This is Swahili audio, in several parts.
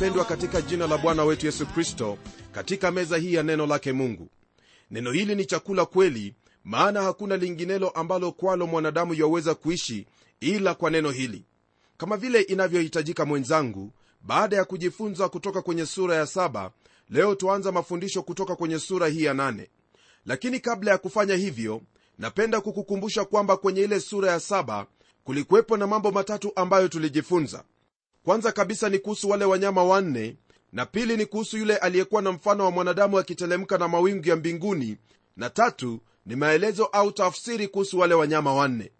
karibu mpendwa katika jina la bwana wetu yesu kristo katika meza hii ya neno lake mungu. Neno hili ni chakula kweli maana hakuna linginelo ambalo kwalo mwanadamu yaweza kuishi ila kwa neno hili. Kama vile inavyohitajika mwenzangu baada ya kujifunza kutoka kwenye sura ya saba leo tuanza mafundisho kutoka kwenye sura hii ya nane. Lakini kabla ya kufanya hivyo napenda kukukumbusha kwamba kwenye ile sura ya saba kulikuwepo na mambo matatu ambayo tulijifunza kwanza kabisa ni kuhusu wale wanyama wanne na pili ni kuhusu yule aliyekuwa na mfano wa mwanadamu akitelemka na mawingu ya mbinguni na tatu ni maelezo au tafsiri kuhusu wale wanyama wanne.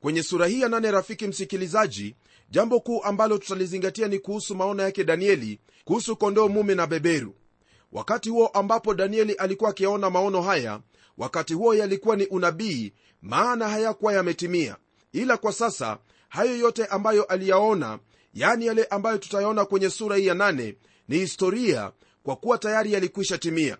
Kwenye sura hii ya nane rafiki msikilizaji jambo kuu ambalo tutalizingatia ni kuhusu maono yake danieli kuhusu kondoo mume na beberu. Wakati huo ambapo danieli alikuwa akiyaona maono haya wakati huo yalikuwa ni unabii maana hayakuwa yametimia. Ila kwa sasa hayo yote ambayo aliyaona yani yale ambayo tutayaona kwenye sura hii ya nane ni historia kwa kuwa tayari yalikwisha timia.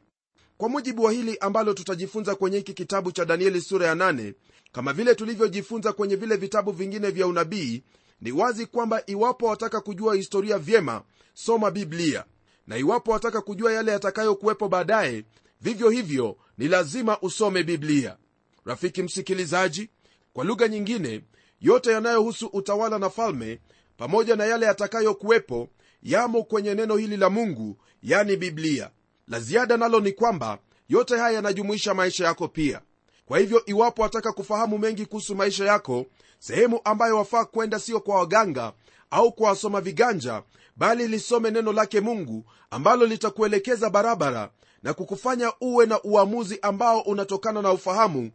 Kwa mujibu wa hili ambalo tutajifunza kwenye hiki kitabu cha danieli sura ya nane kama vile tulivyojifunza kwenye vile vitabu vingine vya unabii ni wazi kwamba iwapo wataka kujua historia vyema soma biblia. Na iwapo wataka kujua yale yatakayokuwepo baadaye vivyo hivyo ni lazima usome biblia. Rafiki msikilizaji kwa lugha nyingine yote yanayohusu utawala na falme pamoja na yale yatakayokuwepo yamo kwenye neno hili la mungu yani biblia. La ziada nalo ni kwamba yote haya yanajumuisha maisha yako pia. Kwa hivyo iwapo wataka kufahamu mengi kuhusu maisha yako sehemu ambayo wafaa kwenda sio kwa waganga au kwa wasoma viganja bali lisome neno lake mungu ambalo litakuelekeza barabara na kukufanya uwe na uamuzi ambao unatokana na ufahamu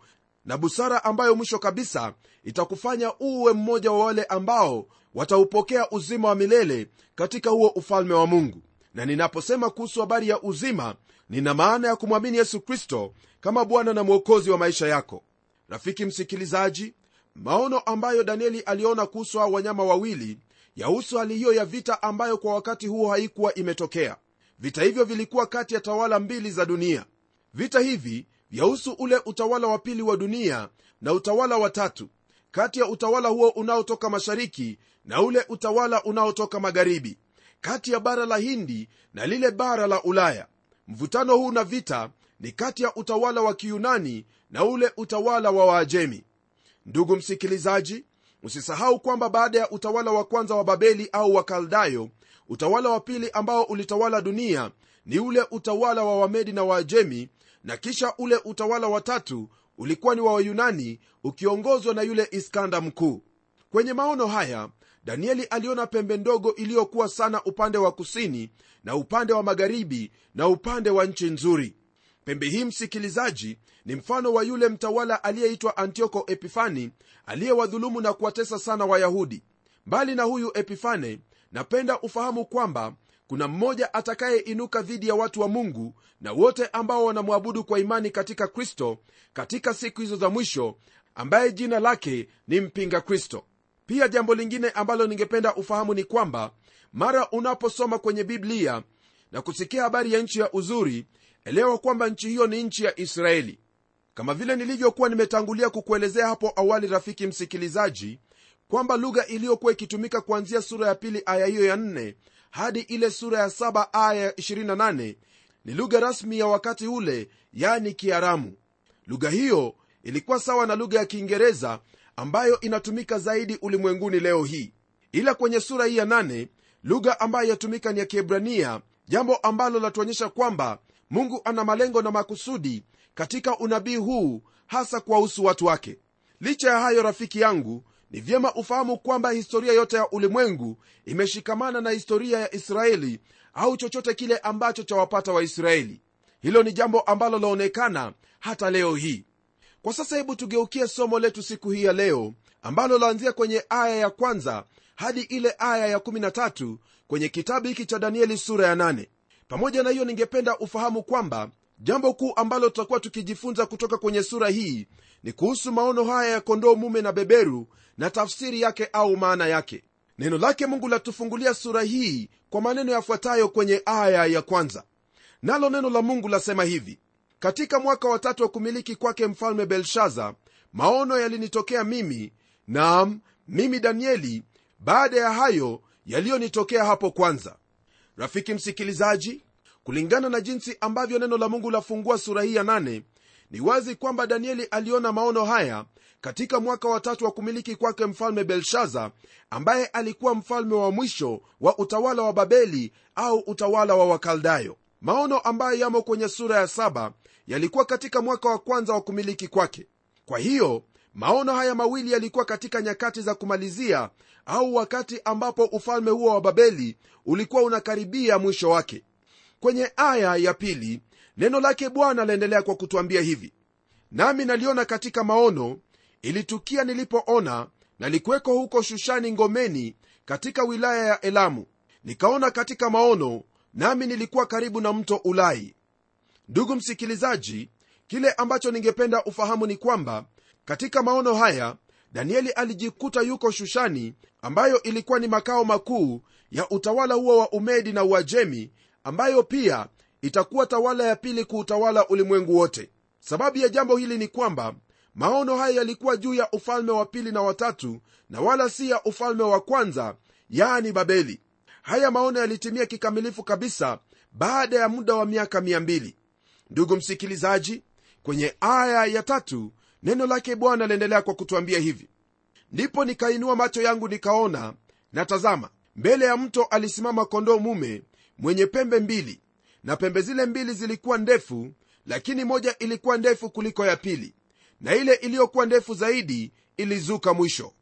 na busara ambayo mwisho kabisa itakufanya uwe mmoja wa wale ambao wataupokea uzima wa milele katika huo ufalme wa mungu. Na ninaposema kuhusu habari ya uzima nina maana ya kumwamini yesu kristo kama bwana na mwokozi wa maisha yako. Rafiki msikilizaji maono ambayo danieli aliona kuhusu hao wanyama wawili yahusu hali hiyo ya vita ambayo kwa wakati huo haikuwa imetokea. Vita hivyo vilikuwa kati ya tawala mbili za dunia. Vita hivi vyahusu ule utawala wa pili wa dunia na utawala wa tatu kati ya utawala huo unaotoka mashariki na ule utawala unaotoka magharibi kati ya bara la hindi na lile bara la ulaya. Mvutano huu na vita ni kati ya utawala wa kiyunani na ule utawala wa waajemi. Ndugu msikilizaji usisahau kwamba baada ya utawala wa kwanza wa babeli au wakaldayo utawala wa pili ambao ulitawala dunia ni ule utawala wa wamedi na waajemi na kisha ule utawala wa tatu ulikuwa ni wa wayunani ukiongozwa na yule iskanda mkuu. Kwenye maono haya danieli aliona pembe ndogo iliyokuwa sana upande wa kusini na upande wa magharibi na upande wa nchi nzuri. Pembe hii msikilizaji ni mfano wa yule mtawala aliyeitwa antioko epifani aliyewadhulumu na kuwatesa sana wayahudi. Mbali na huyu epifane napenda ufahamu kwamba kuna mmoja atakayeinuka dhidi ya watu wa mungu na wote ambao wanamwabudu kwa imani katika kristo katika siku hizo za mwisho ambaye jina lake ni mpinga kristo. Pia jambo lingine ambalo ningependa ufahamu ni kwamba mara unaposoma kwenye biblia na kusikia habari ya nchi ya uzuri elewa kwamba nchi hiyo ni nchi ya israeli. Kama vile nilivyokuwa nimetangulia kukuelezea hapo awali rafiki msikilizaji kwamba lugha iliyokuwa ikitumika kuanzia sura ya pili aya hiyo ya 4 hadi ile sura ya 7 aya ya 28 ni lugha rasmi ya wakati ule yani kiaramu. Lugha hiyo ilikuwa sawa na lugha ya kiingereza ambayo inatumika zaidi ulimwenguni leo hii. Ila kwenye sura hii ya 8 lugha ambayo yatumika ni ya kiebrania jambo ambalo latuonyesha kwamba mungu ana malengo na makusudi katika unabii huu hasa kuwahusu watu wake. Licha ya hayo rafiki yangu ni vyema ufahamu kwamba historia yote ya ulimwengu imeshikamana na historia ya israeli au chochote kile ambacho chawapata waisraeli. Hilo ni jambo ambalo laonekana hata leo hii. Kwa sasa hebu tugeukie somo letu siku hii ya leo ambalo laanzia kwenye aya ya kwanza hadi ile aya ya 13 kwenye kitabu hiki cha danieli sura ya 8 pamoja na hiyo ningependa ufahamu kwamba jambo kuu ambalo tutakuwa tukijifunza kutoka kwenye sura hii ni kuhusu maono haya ya kondoo mume na beberu na tafsiri yake au maana yake. Neno lake mungu latufungulia sura hii kwa maneno yafuatayo kwenye aya ya kwanza. Nalo neno la mungu lasema hivi katika mwaka wa tatu wa kumiliki kwake mfalme belshaza maono yalinitokea mimi naam mimi danieli baada ya hayo yaliyonitokea hapo kwanza. Rafiki msikilizaji kulingana na jinsi ambavyo neno la mungu lafungua sura hii ya nane ni wazi kwamba danieli aliona maono haya katika mwaka wa tatu wa kumiliki kwake mfalme belshaza ambaye alikuwa mfalme wa mwisho wa utawala wa babeli au utawala wa wakaldayo. Maono ambayo yamo kwenye sura ya saba yalikuwa katika mwaka wa kwanza wa kumiliki kwake. Kwa hiyo maono haya mawili yalikuwa katika nyakati za kumalizia au wakati ambapo ufalme huo wa babeli ulikuwa unakaribia mwisho wake. Kwenye aya ya pili neno lake bwana laendelea kwa kutwambia hivi nami naliona katika maono ilitukia nilipoona nalikuweko huko shushani ngomeni katika wilaya ya elamu. Nikaona katika maono nami nilikuwa karibu na mto ulai. Ndugu msikilizaji kile ambacho ningependa ufahamu ni kwamba katika maono haya danieli alijikuta yuko shushani ambayo ilikuwa ni makao makuu ya utawala huo wa umedi na uajemi ambayo pia itakuwa tawala ya pili kuutawala ulimwengu wote. Sababu ya jambo hili ni kwamba maono haya yalikuwa juu ya ufalme wa pili na watatu na wala si ya ufalme wa kwanza yaani babeli. Haya maono yalitimia kikamilifu kabisa baada ya muda wa miaka 200 ndugu msikilizaji kwenye aya ya tatu neno lake bwana liendelea kwa kutwambia hivi. Ndipo nikainua macho yangu nikaona na tazama mbele ya mto alisimama kondoo mume mwenye pembe mbili na pembe zile mbili zilikuwa ndefu lakini moja ilikuwa ndefu kuliko ya pili na ile iliyokuwa ndefu zaidi ilizuka mwisho.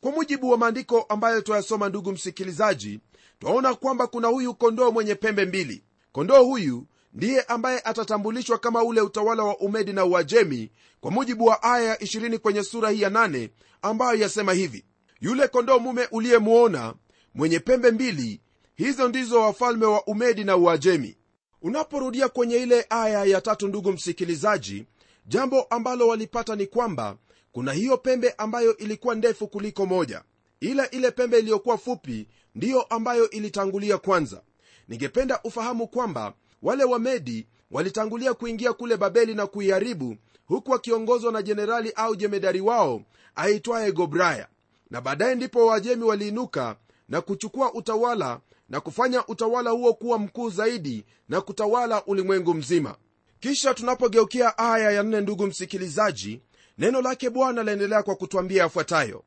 Kwa mujibu wa maandiko ambayo twayasoma ndugu msikilizaji twaona kwamba kuna huyu kondoo mwenye pembe mbili. Kondoo huyu ndiye ambaye atatambulishwa kama ule utawala wa umedi na uajemi kwa mujibu wa aya 20 kwenye sura hii ya 8 ambayo yasema hivi yule kondoo mume uliyemwona mwenye pembe mbili hizo ndizo wafalme wa umedi na uajemi. Unaporudia kwenye ile aya ya tatu ndugu msikilizaji jambo ambalo walipata ni kwamba kuna hiyo pembe ambayo ilikuwa ndefu kuliko moja. Ila ile pembe iliyokuwa fupi ndiyo ambayo ilitangulia kwanza. Ningependa ufahamu kwamba wale wamedi walitangulia kuingia kule babeli na kuiharibu huku wakiongozwa na jenerali au jemedari wao aitwaye gobraya. Na baadaye ndipo wajemi waliinuka na kuchukua utawala na kufanya utawala huo kuwa mkuu zaidi na kutawala ulimwengu mzima kisha tunapogeukia aya ya nne ndugu msikilizaji neno lake bwana laendelea kwa kutwambia yafuatayo.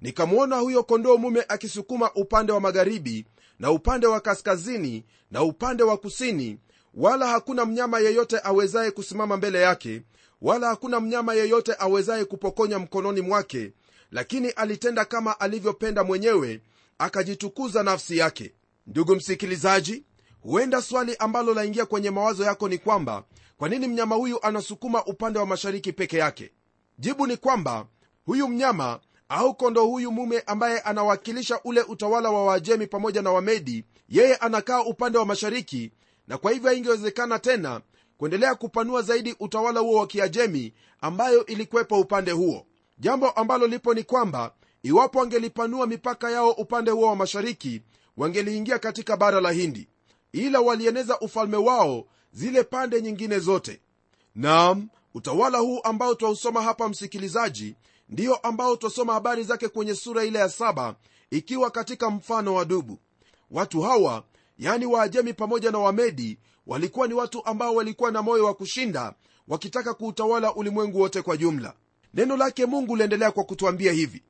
Nikamwona huyo kondoo mume akisukuma upande wa magharibi na upande wa kaskazini na upande wa kusini wala hakuna mnyama yeyote awezaye kusimama mbele yake wala hakuna mnyama yeyote awezaye kupokonya mkononi mwake lakini alitenda kama alivyopenda mwenyewe akajitukuza nafsi yake. Ndugu msikilizaji huenda swali ambalo laingia kwenye mawazo yako ni kwamba kwa nini mnyama huyu anasukuma upande wa mashariki peke yake? Jibu ni kwamba huyu mnyama au kondo huyu mume ambaye anawakilisha ule utawala wa wajemi pamoja na wamedi yeye anakaa upande wa mashariki na kwa hivyo haingewezekana tena kuendelea kupanua zaidi utawala huo wa kiajemi ambayo ilikuwepo upande huo. Jambo ambalo lipo ni kwamba iwapo wangelipanua mipaka yao upande huo wa mashariki wangeliingia katika bara la hindi ila walieneza ufalme wao zile pande nyingine zote. Nam utawala huu ambao twausoma hapa msikilizaji ndiyo ambao twasoma habari zake kwenye sura ile ya saba ikiwa katika mfano wa dubu. Watu hawa yani waajemi pamoja na wamedi walikuwa ni watu ambao walikuwa na moyo wa kushinda wakitaka kuutawala ulimwengu wote kwa jumla. Neno lake mungu liendelea kwa kutwambia hivi.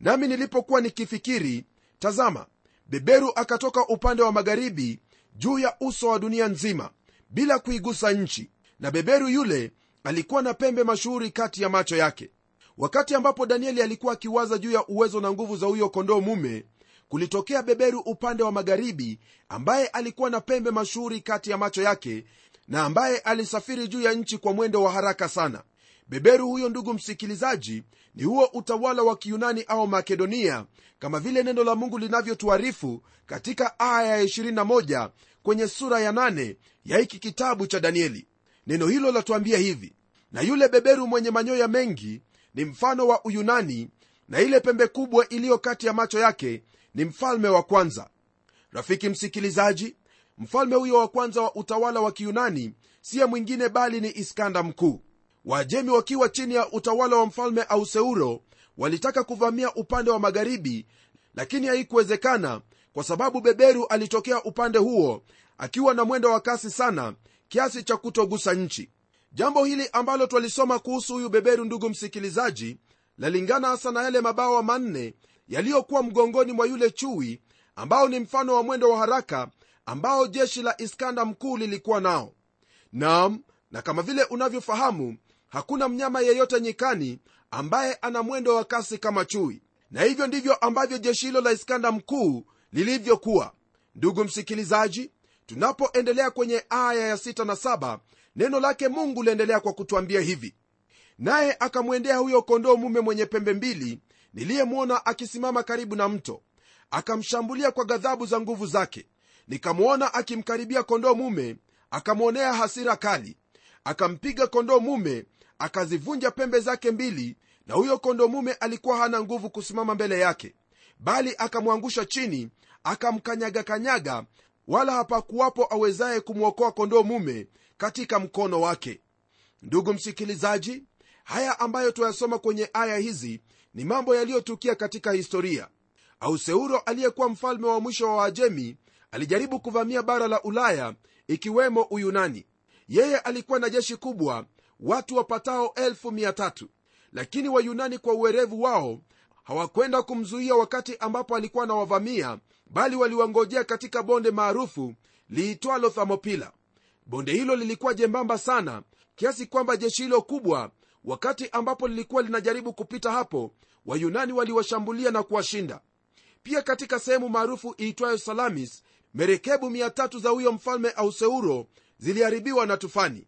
Nami nilipokuwa nikifikiri tazama beberu akatoka upande wa magharibi juu ya uso wa dunia nzima bila kuigusa nchi. Na beberu yule alikuwa na pembe mashuhuri kati ya macho yake. Wakati ambapo danieli alikuwa akiwaza juu ya uwezo na nguvu za huyo kondoo mume kulitokea beberu upande wa magharibi ambaye alikuwa na pembe mashuhuri kati ya macho yake na ambaye alisafiri juu ya nchi kwa mwendo wa haraka sana beberu huyo ndugu msikilizaji ni huo utawala wa kiyunani au makedonia kama vile neno la mungu linavyotuarifu katika aya ya 21 kwenye sura ya 8 ya hiki kitabu cha danieli. Neno hilo latuambia hivi na yule beberu mwenye manyoya mengi ni mfano wa uyunani na ile pembe kubwa iliyo kati ya macho yake ni mfalme wa kwanza. Rafiki msikilizaji mfalme huyo wa kwanza wa utawala wa kiyunani siye mwingine bali ni iskanda mkuu waajemi wakiwa chini ya utawala wa mfalme auseuro walitaka kuvamia upande wa magharibi lakini haikuwezekana kwa sababu beberu alitokea upande huo akiwa na mwendo wa kasi sana kiasi cha kutogusa nchi. Jambo hili ambalo twalisoma kuhusu huyu beberu ndugu msikilizaji lalingana hasa na yale mabawa manne yaliyokuwa mgongoni mwa yule chui ambao ni mfano wa mwendo wa haraka ambao jeshi la iskanda mkuu lilikuwa nao. Nam na kama vile unavyofahamu hakuna mnyama yeyote nyikani ambaye ana mwendo wa kasi kama chui. Na hivyo ndivyo ambavyo jeshi hilo la iskanda mkuu lilivyokuwa. Ndugu msikilizaji tunapoendelea kwenye aya ya 6 na 7 neno lake mungu liendelea kwa kutwambia hivi. Naye akamwendea huyo kondoo mume mwenye pembe mbili niliyemwona akisimama karibu na mto. Akamshambulia kwa ghadhabu za nguvu zake. Nikamwona akimkaribia kondoo mume akamwonea hasira kali. Akampiga kondoo mume akazivunja pembe zake mbili na huyo kondoo mume alikuwa hana nguvu kusimama mbele yake bali akamwangusha chini akamkanyagakanyaga wala hapakuwapo awezaye kumwokoa kondoo mume katika mkono wake. Ndugu msikilizaji haya ambayo tuyasoma kwenye aya hizi ni mambo yaliyotukia katika historia. Auseuro aliyekuwa mfalme wa mwisho wa wajemi alijaribu kuvamia bara la ulaya ikiwemo uyunani. Yeye alikuwa na jeshi kubwa watu wapatao 3 lakini wayunani kwa uwerevu wao hawakwenda kumzuia wakati ambapo alikuwa na wavamia bali waliwangojea katika bonde maarufu liitwalo thamopila bonde hilo lilikuwa jembamba sana kiasi kwamba jeshi hilo kubwa wakati ambapo lilikuwa linajaribu kupita hapo wayunani waliwashambulia na kuwashinda. Pia katika sehemu maarufu iitwayo salamis merekebu 3 za huyo mfalme auseuro ziliharibiwa na tufani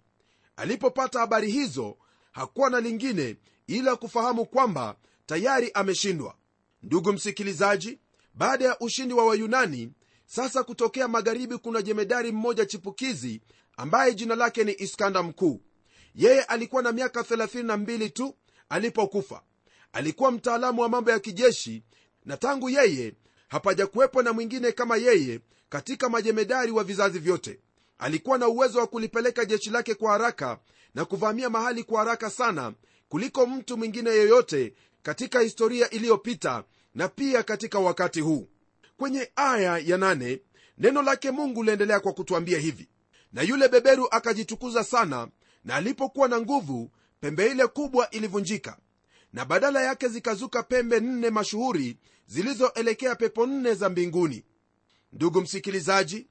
alipopata habari hizo hakuwa na lingine ila kufahamu kwamba tayari ameshindwa. Ndugu msikilizaji baada ya ushindi wa wayunani sasa kutokea magharibi kuna jemedari mmoja chipukizi ambaye jina lake ni iskanda mkuu. Yeye alikuwa na miaka 32 tu alipokufa. Alikuwa mtaalamu wa mambo ya kijeshi na tangu yeye hapajakuwepo na mwingine kama yeye katika majemedari wa vizazi vyote alikuwa na uwezo wa kulipeleka jeshi lake kwa haraka na kuvamia mahali kwa haraka sana kuliko mtu mwingine yeyote katika historia iliyopita na pia katika wakati huu. Kwenye aya ya nane, neno lake mungu liendelea kwa kutwambia hivi. Na yule beberu akajitukuza sana na alipokuwa na nguvu pembe ile kubwa ilivunjika. Na badala yake zikazuka pembe nne mashuhuri zilizoelekea pepo nne za mbinguni. Ndugu msikilizaji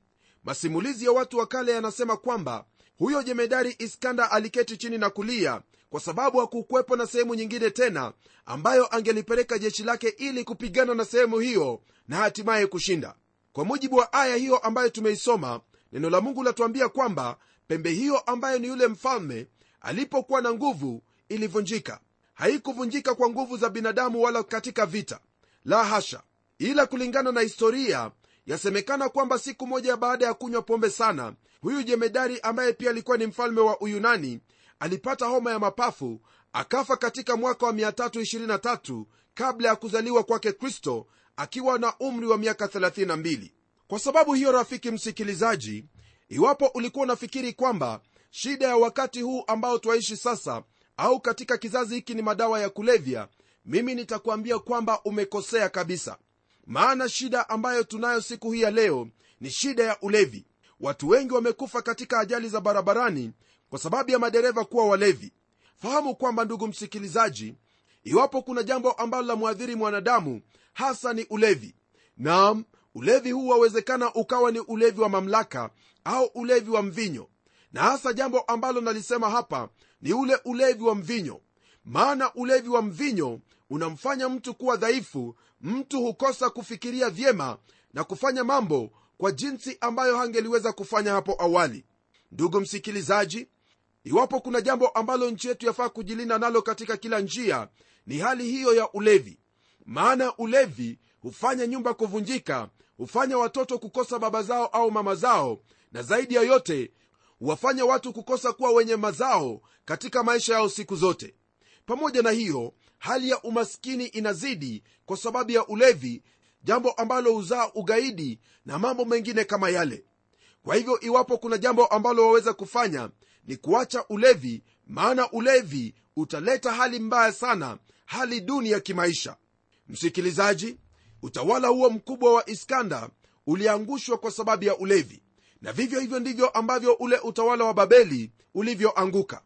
masimulizi ya watu wa kale yanasema kwamba huyo jemedari iskanda aliketi chini na kulia kwa sababu hakukuwepo na sehemu nyingine tena ambayo angelipeleka jeshi lake ili kupigana na sehemu hiyo na hatimaye kushinda. Kwa mujibu wa aya hiyo ambayo tumeisoma neno la mungu latuambia kwamba pembe hiyo ambayo ni yule mfalme alipokuwa na nguvu ilivunjika. Haikuvunjika kwa nguvu za binadamu wala katika vita. La hasha! Ila kulingana na historia yasemekana kwamba siku moja baada ya kunywa pombe sana huyu jemedari ambaye pia alikuwa ni mfalme wa uyunani alipata homa ya mapafu akafa katika mwaka wa 323 kabla ya kuzaliwa kwake kristo akiwa na umri wa miaka 32 kwa sababu hiyo rafiki msikilizaji iwapo ulikuwa unafikiri kwamba shida ya wakati huu ambao twaishi sasa au katika kizazi hiki ni madawa ya kulevya mimi nitakuambia kwamba umekosea kabisa maana shida ambayo tunayo siku hii ya leo ni shida ya ulevi. Watu wengi wamekufa katika ajali za barabarani kwa sababu ya madereva kuwa walevi. Fahamu kwamba ndugu msikilizaji iwapo kuna jambo ambalo la mwadhiri mwanadamu hasa ni ulevi. Naam ulevi huu wawezekana ukawa ni ulevi wa mamlaka au ulevi wa mvinyo. Na hasa jambo ambalo nalisema hapa ni ule ulevi wa mvinyo. Maana ulevi wa mvinyo unamfanya mtu kuwa dhaifu mtu hukosa kufikiria vyema na kufanya mambo kwa jinsi ambayo hangeliweza kufanya hapo awali. Ndugu msikilizaji iwapo kuna jambo ambalo nchi yetu yafaa kujilinda nalo katika kila njia ni hali hiyo ya ulevi. Maana ulevi hufanya nyumba kuvunjika hufanya watoto kukosa baba zao au mama zao na zaidi ya yote huwafanya watu kukosa kuwa wenye mazao katika maisha yao siku zote. Pamoja na hiyo hali ya umaskini inazidi kwa sababu ya ulevi jambo ambalo huzaa ugaidi na mambo mengine kama yale. Kwa hivyo iwapo kuna jambo ambalo waweza kufanya ni kuacha ulevi maana ulevi utaleta hali mbaya sana hali duni ya kimaisha. Msikilizaji utawala huo mkubwa wa iskanda uliangushwa kwa sababu ya ulevi na vivyo hivyo ndivyo ambavyo ule utawala wa babeli ulivyoanguka.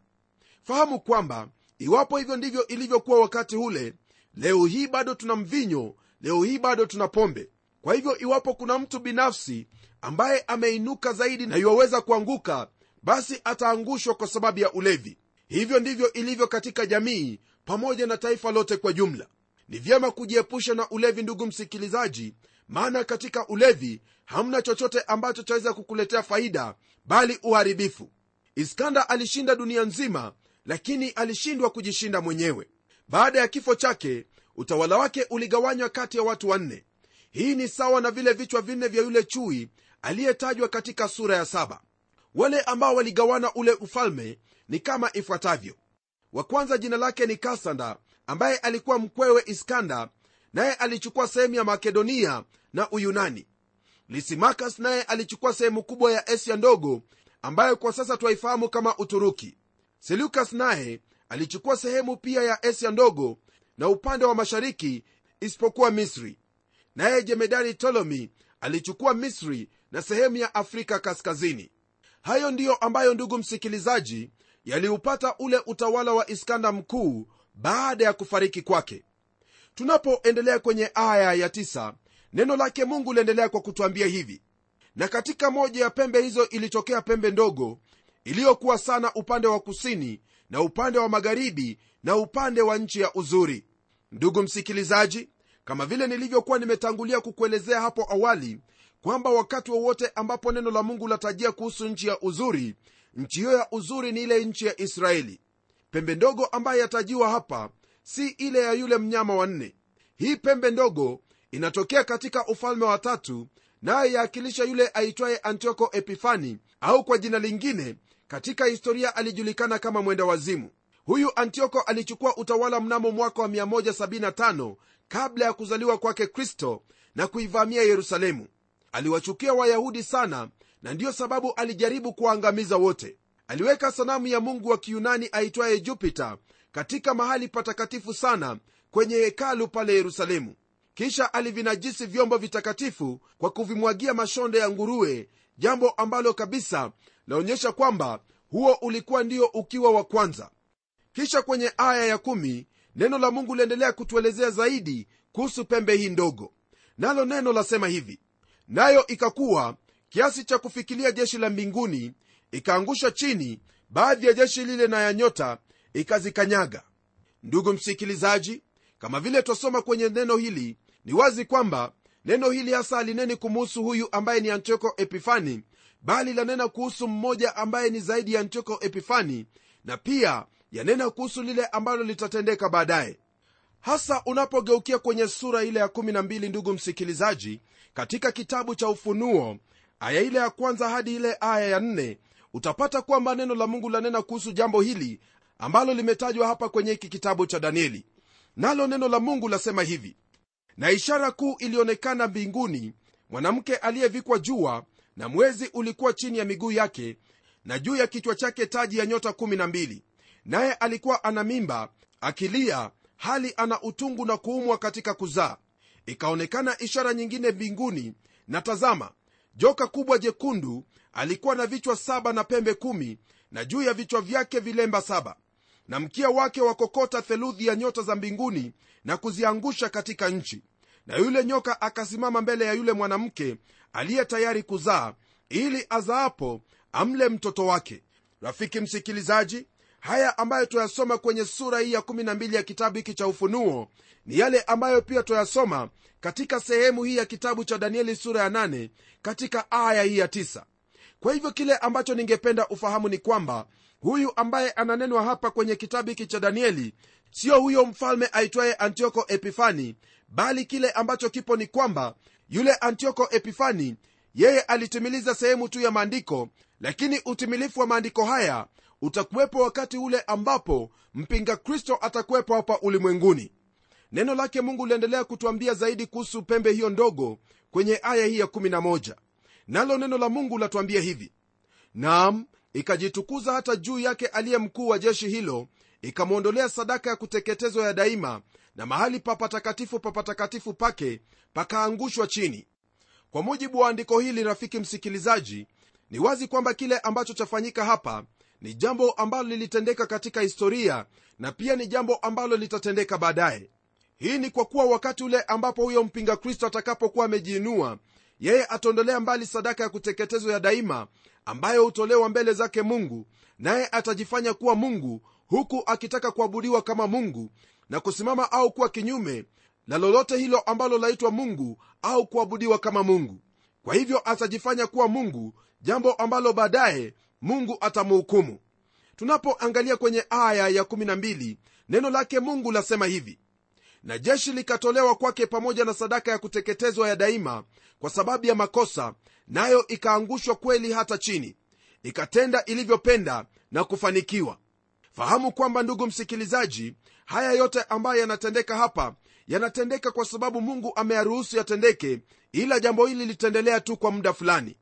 Fahamu kwamba iwapo hivyo ndivyo ilivyokuwa wakati ule leo hii bado tuna mvinyo leo hii bado tuna pombe. Kwa hivyo iwapo kuna mtu binafsi ambaye ameinuka zaidi na iwaweza kuanguka basi ataangushwa kwa sababu ya ulevi. Hivyo ndivyo ilivyo katika jamii pamoja na taifa lote kwa jumla. Ni vyema kujiepusha na ulevi ndugu msikilizaji maana katika ulevi hamna chochote ambacho chaweza kukuletea faida bali uharibifu. Iskanda alishinda dunia nzima lakini alishindwa kujishinda mwenyewe. Baada ya kifo chake utawala wake uligawanywa kati ya watu wanne. Hii ni sawa na vile vichwa vinne vya yule chui aliyetajwa katika sura ya saba. Wale ambao waligawana ule ufalme ni kama ifuatavyo. Wa kwanza jina lake ni kasanda ambaye alikuwa mkwewe iskanda naye alichukua sehemu ya makedonia na uyunani. Lisimakas naye alichukua sehemu kubwa ya asia ndogo ambayo kwa sasa twaifahamu kama uturuki selukas naye alichukua sehemu pia ya asia ndogo na upande wa mashariki isipokuwa misri. Naye jemedari ptolemy alichukua misri na sehemu ya afrika kaskazini. Hayo ndiyo ambayo ndugu msikilizaji yaliupata ule utawala wa iskanda mkuu baada ya kufariki kwake. Tunapoendelea kwenye aya ya tisa, neno lake mungu liendelea kwa kutwambia hivi. Na katika moja ya pembe hizo ilitokea pembe ndogo iliyokuwa sana upande wa kusini na upande wa magharibi na upande wa nchi ya uzuri. Ndugu msikilizaji kama vile nilivyokuwa nimetangulia kukuelezea hapo awali kwamba wakati wowote wa ambapo neno la mungu latajia kuhusu nchi ya uzuri nchi hiyo ya uzuri ni ile nchi ya israeli. Pembe ndogo ambaye yatajiwa hapa si ile ya yule mnyama wa nne. Hii pembe ndogo inatokea katika ufalme wa tatu naye yaakilisha yule aitwaye antioko epifani au kwa jina lingine katika historia alijulikana kama mwenda wazimu. Huyu antioko alichukua utawala mnamo mwaka wa 175 kabla ya kuzaliwa kwake kristo na kuivamia yerusalemu. Aliwachukia wayahudi sana na ndiyo sababu alijaribu kuwaangamiza wote. Aliweka sanamu ya mungu wa kiyunani aitwaye jupita katika mahali patakatifu sana kwenye hekalu pale yerusalemu. Kisha alivinajisi vyombo vitakatifu kwa kuvimwagia mashonde ya nguruwe jambo ambalo kabisa laonyesha kwamba huo ulikuwa ndio ukiwa wa kwanza. Kisha kwenye aya ya kumi, neno la mungu liendelea kutuelezea zaidi kuhusu pembe hii ndogo. Nalo neno lasema hivi nayo ikakuwa kiasi cha kufikilia jeshi la mbinguni ikaangusha chini baadhi ya jeshi lile na ya nyota ikazikanyaga. Ndugu msikilizaji kama vile twasoma kwenye neno hili ni wazi kwamba neno hili hasa alineni kumuhusu huyu ambaye ni antioko epifani bali lanena kuhusu mmoja ambaye ni zaidi ya antioko epifani na pia yanena kuhusu lile ambalo litatendeka baadaye. Hasa unapogeukia kwenye sura ile ya 12 ndugu msikilizaji katika kitabu cha ufunuo aya ile ya kwanza hadi ile aya ya 4 utapata kwamba neno la mungu lanena kuhusu jambo hili ambalo limetajwa hapa kwenye hiki kitabu cha danieli. Nalo neno la mungu lasema hivi na ishara kuu ilionekana mbinguni mwanamke aliyevikwa jua na mwezi ulikuwa chini ya miguu yake na juu ya kichwa chake taji ya nyota 12 naye alikuwa ana mimba akilia hali ana utungu na kuumwa katika kuzaa. Ikaonekana ishara nyingine mbinguni na tazama joka kubwa jekundu alikuwa na vichwa saba na pembe kumi na juu ya vichwa vyake vilemba saba. Na mkia wake wakokota theluthi ya nyota za mbinguni na kuziangusha katika nchi. Na yule nyoka akasimama mbele ya yule mwanamke aliye tayari kuzaa ili azaapo amle mtoto wake. Rafiki msikilizaji haya ambayo tuyasoma kwenye sura hii ya 12 ya kitabu hiki cha ufunuo ni yale ambayo pia tuyasoma katika sehemu hii ya kitabu cha danieli sura ya 8 katika aya hii ya 9 kwa hivyo kile ambacho ningependa ufahamu ni kwamba huyu ambaye ananenwa hapa kwenye kitabu hiki cha danieli sio huyo mfalme aitwaye antioko epifani bali kile ambacho kipo ni kwamba yule antioko epifani yeye alitimiliza sehemu tu ya maandiko lakini utimilifu wa maandiko haya utakuwepo wakati ule ambapo mpinga kristo atakuwepo hapa ulimwenguni. Neno lake mungu liendelea kutwambia zaidi kuhusu pembe hiyo ndogo kwenye aya hii ya11 nalo neno la mungu latuambia hivi. Naam ikajitukuza hata juu yake aliye mkuu wa jeshi hilo ikamwondolea sadaka ya kuteketezwa ya daima na mahali pa patakatifu pa patakatifu pake pakaangushwa chini. Kwa mujibu wa andiko hili rafiki msikilizaji ni wazi kwamba kile ambacho chafanyika hapa ni jambo ambalo lilitendeka katika historia na pia ni jambo ambalo litatendeka baadaye. Hii ni kwa kuwa wakati ule ambapo huyo mpinga kristo atakapokuwa amejiinua yeye ataondolea mbali sadaka ya kuteketezwa ya daima ambayo hutolewa mbele zake mungu naye atajifanya kuwa mungu huku akitaka kuabudiwa kama mungu na kusimama au kuwa kinyume na lolote hilo ambalo laitwa mungu au kuabudiwa kama mungu. Kwa hivyo atajifanya kuwa mungu jambo ambalo baadaye mungu atamhukumu tunapoangalia kwenye aya ya 12 neno lake mungu lasema hivi na jeshi likatolewa kwake pamoja na sadaka ya kuteketezwa ya daima kwa sababu ya makosa nayo ikaangushwa kweli hata chini ikatenda ilivyopenda na kufanikiwa fahamu kwamba ndugu msikilizaji haya yote ambayo yanatendeka hapa yanatendeka kwa sababu mungu ameyaruhusu yatendeke ila jambo hili litaendelea tu kwa muda fulani.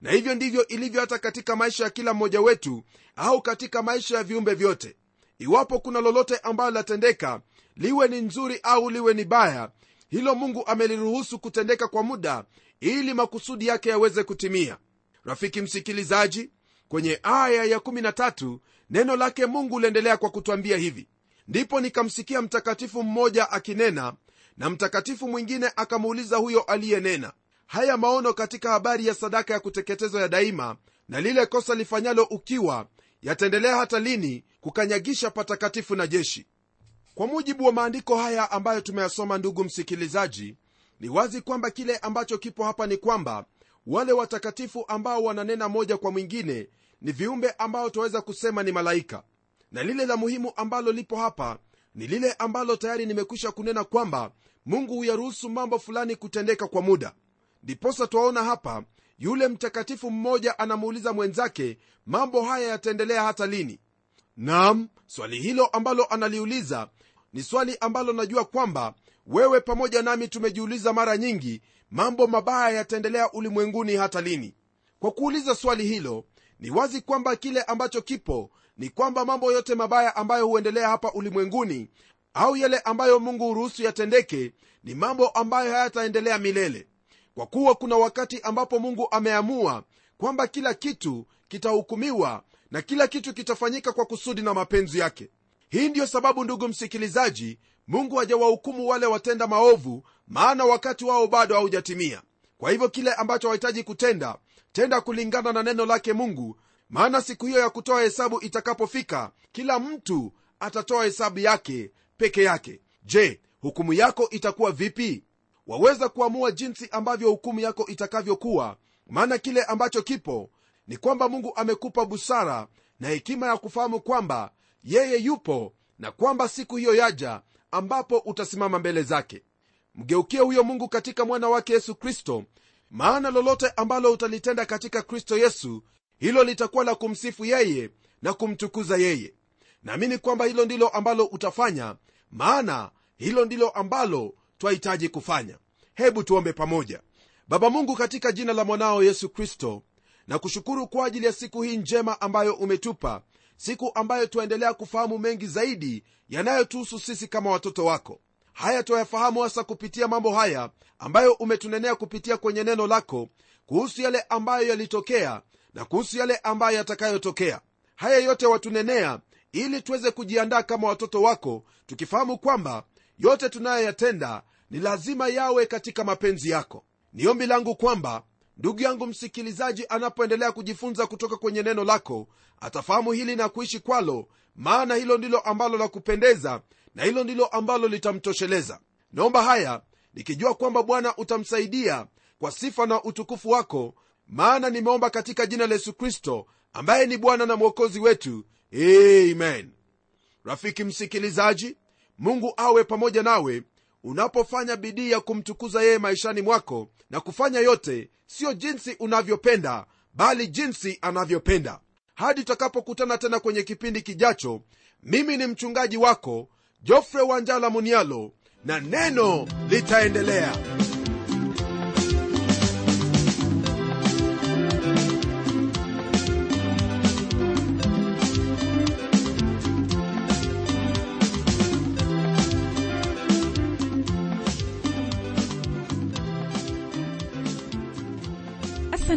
Na hivyo ndivyo ilivyo hata katika maisha ya kila mmoja wetu au katika maisha ya viumbe vyote. Iwapo kuna lolote ambalo latendeka liwe ni nzuri au liwe ni baya hilo mungu ameliruhusu kutendeka kwa muda ili makusudi yake yaweze kutimia. Rafiki msikilizaji kwenye aya ya13 neno lake mungu liendelea kwa kutwambia hivi. Ndipo nikamsikia mtakatifu mmoja akinena na mtakatifu mwingine akamuuliza huyo aliyenena haya maono katika habari ya sadaka ya kuteketezwa ya daima na lile kosa lifanyalo ukiwa yataendelea hata lini kukanyagisha patakatifu na jeshi? Kwa mujibu wa maandiko haya ambayo tumeyasoma ndugu msikilizaji ni wazi kwamba kile ambacho kipo hapa ni kwamba wale watakatifu ambao wananena moja kwa mwingine ni viumbe ambao twaweza kusema ni malaika. Na lile la muhimu ambalo lipo hapa ni lile ambalo tayari nimekwisha kunena kwamba mungu huyaruhusu mambo fulani kutendeka kwa muda. Ndiposa twaona hapa yule mtakatifu mmoja anamuuliza mwenzake mambo haya yataendelea hata lini? Nam swali hilo ambalo analiuliza ni swali ambalo najua kwamba wewe pamoja nami tumejiuliza mara nyingi mambo mabaya yataendelea ulimwenguni hata lini? Kwa kuuliza swali hilo ni wazi kwamba kile ambacho kipo ni kwamba mambo yote mabaya ambayo huendelea hapa ulimwenguni au yale ambayo mungu huruhusu yatendeke ni mambo ambayo hayataendelea milele. Kwa kuwa kuna wakati ambapo mungu ameamua kwamba kila kitu kitahukumiwa na kila kitu kitafanyika kwa kusudi na mapenzi yake. Hii ndiyo sababu ndugu msikilizaji mungu hajawahukumu wale watenda maovu maana wakati wao bado haujatimia kwa hivyo kile ambacho wahitaji kutenda tenda kulingana na neno lake mungu maana siku hiyo ya kutoa hesabu itakapofika kila mtu atatoa hesabu yake peke yake. Je hukumu yako itakuwa vipi? Waweza kuamua jinsi ambavyo hukumu yako itakavyokuwa maana kile ambacho kipo ni kwamba mungu amekupa busara na hekima ya kufahamu kwamba yeye yupo na kwamba siku hiyo yaja ambapo utasimama mbele zake mgeukie huyo mungu katika mwana wake yesu kristo maana lolote ambalo utalitenda katika kristo yesu hilo litakuwa la kumsifu yeye na kumtukuza yeye. Naamini kwamba hilo ndilo ambalo utafanya maana hilo ndilo ambalo twahitaji kufanya. Hebu tuombe pamoja. Baba mungu katika jina la mwanao yesu kristo na kushukuru kwa ajili ya siku hii njema ambayo umetupa siku ambayo twaendelea kufahamu mengi zaidi yanayotuhusu sisi kama watoto wako haya twayafahamu hasa kupitia mambo haya ambayo umetunenea kupitia kwenye neno lako kuhusu yale ambayo yalitokea na kuhusu yale ambayo yatakayotokea. Haya yote watunenea ili tuweze kujiandaa kama watoto wako tukifahamu kwamba yote tunayoyatenda ni lazima yawe katika mapenzi yako. Ni ombi langu kwamba ndugu yangu msikilizaji anapoendelea kujifunza kutoka kwenye neno lako atafahamu hili na kuishi kwalo maana hilo ndilo ambalo la kupendeza na hilo ndilo ambalo litamtosheleza. Naomba haya nikijua kwamba bwana utamsaidia kwa sifa na utukufu wako maana nimeomba katika jina la yesu kristo ambaye ni bwana na mwokozi wetu. Amen. Rafiki msikilizaji mungu awe pamoja nawe unapofanya bidii ya kumtukuza yeye maishani mwako na kufanya yote siyo jinsi unavyopenda bali jinsi anavyopenda. Hadi tutakapokutana tena kwenye kipindi kijacho mimi ni mchungaji wako jofre wanjala munialo na neno litaendelea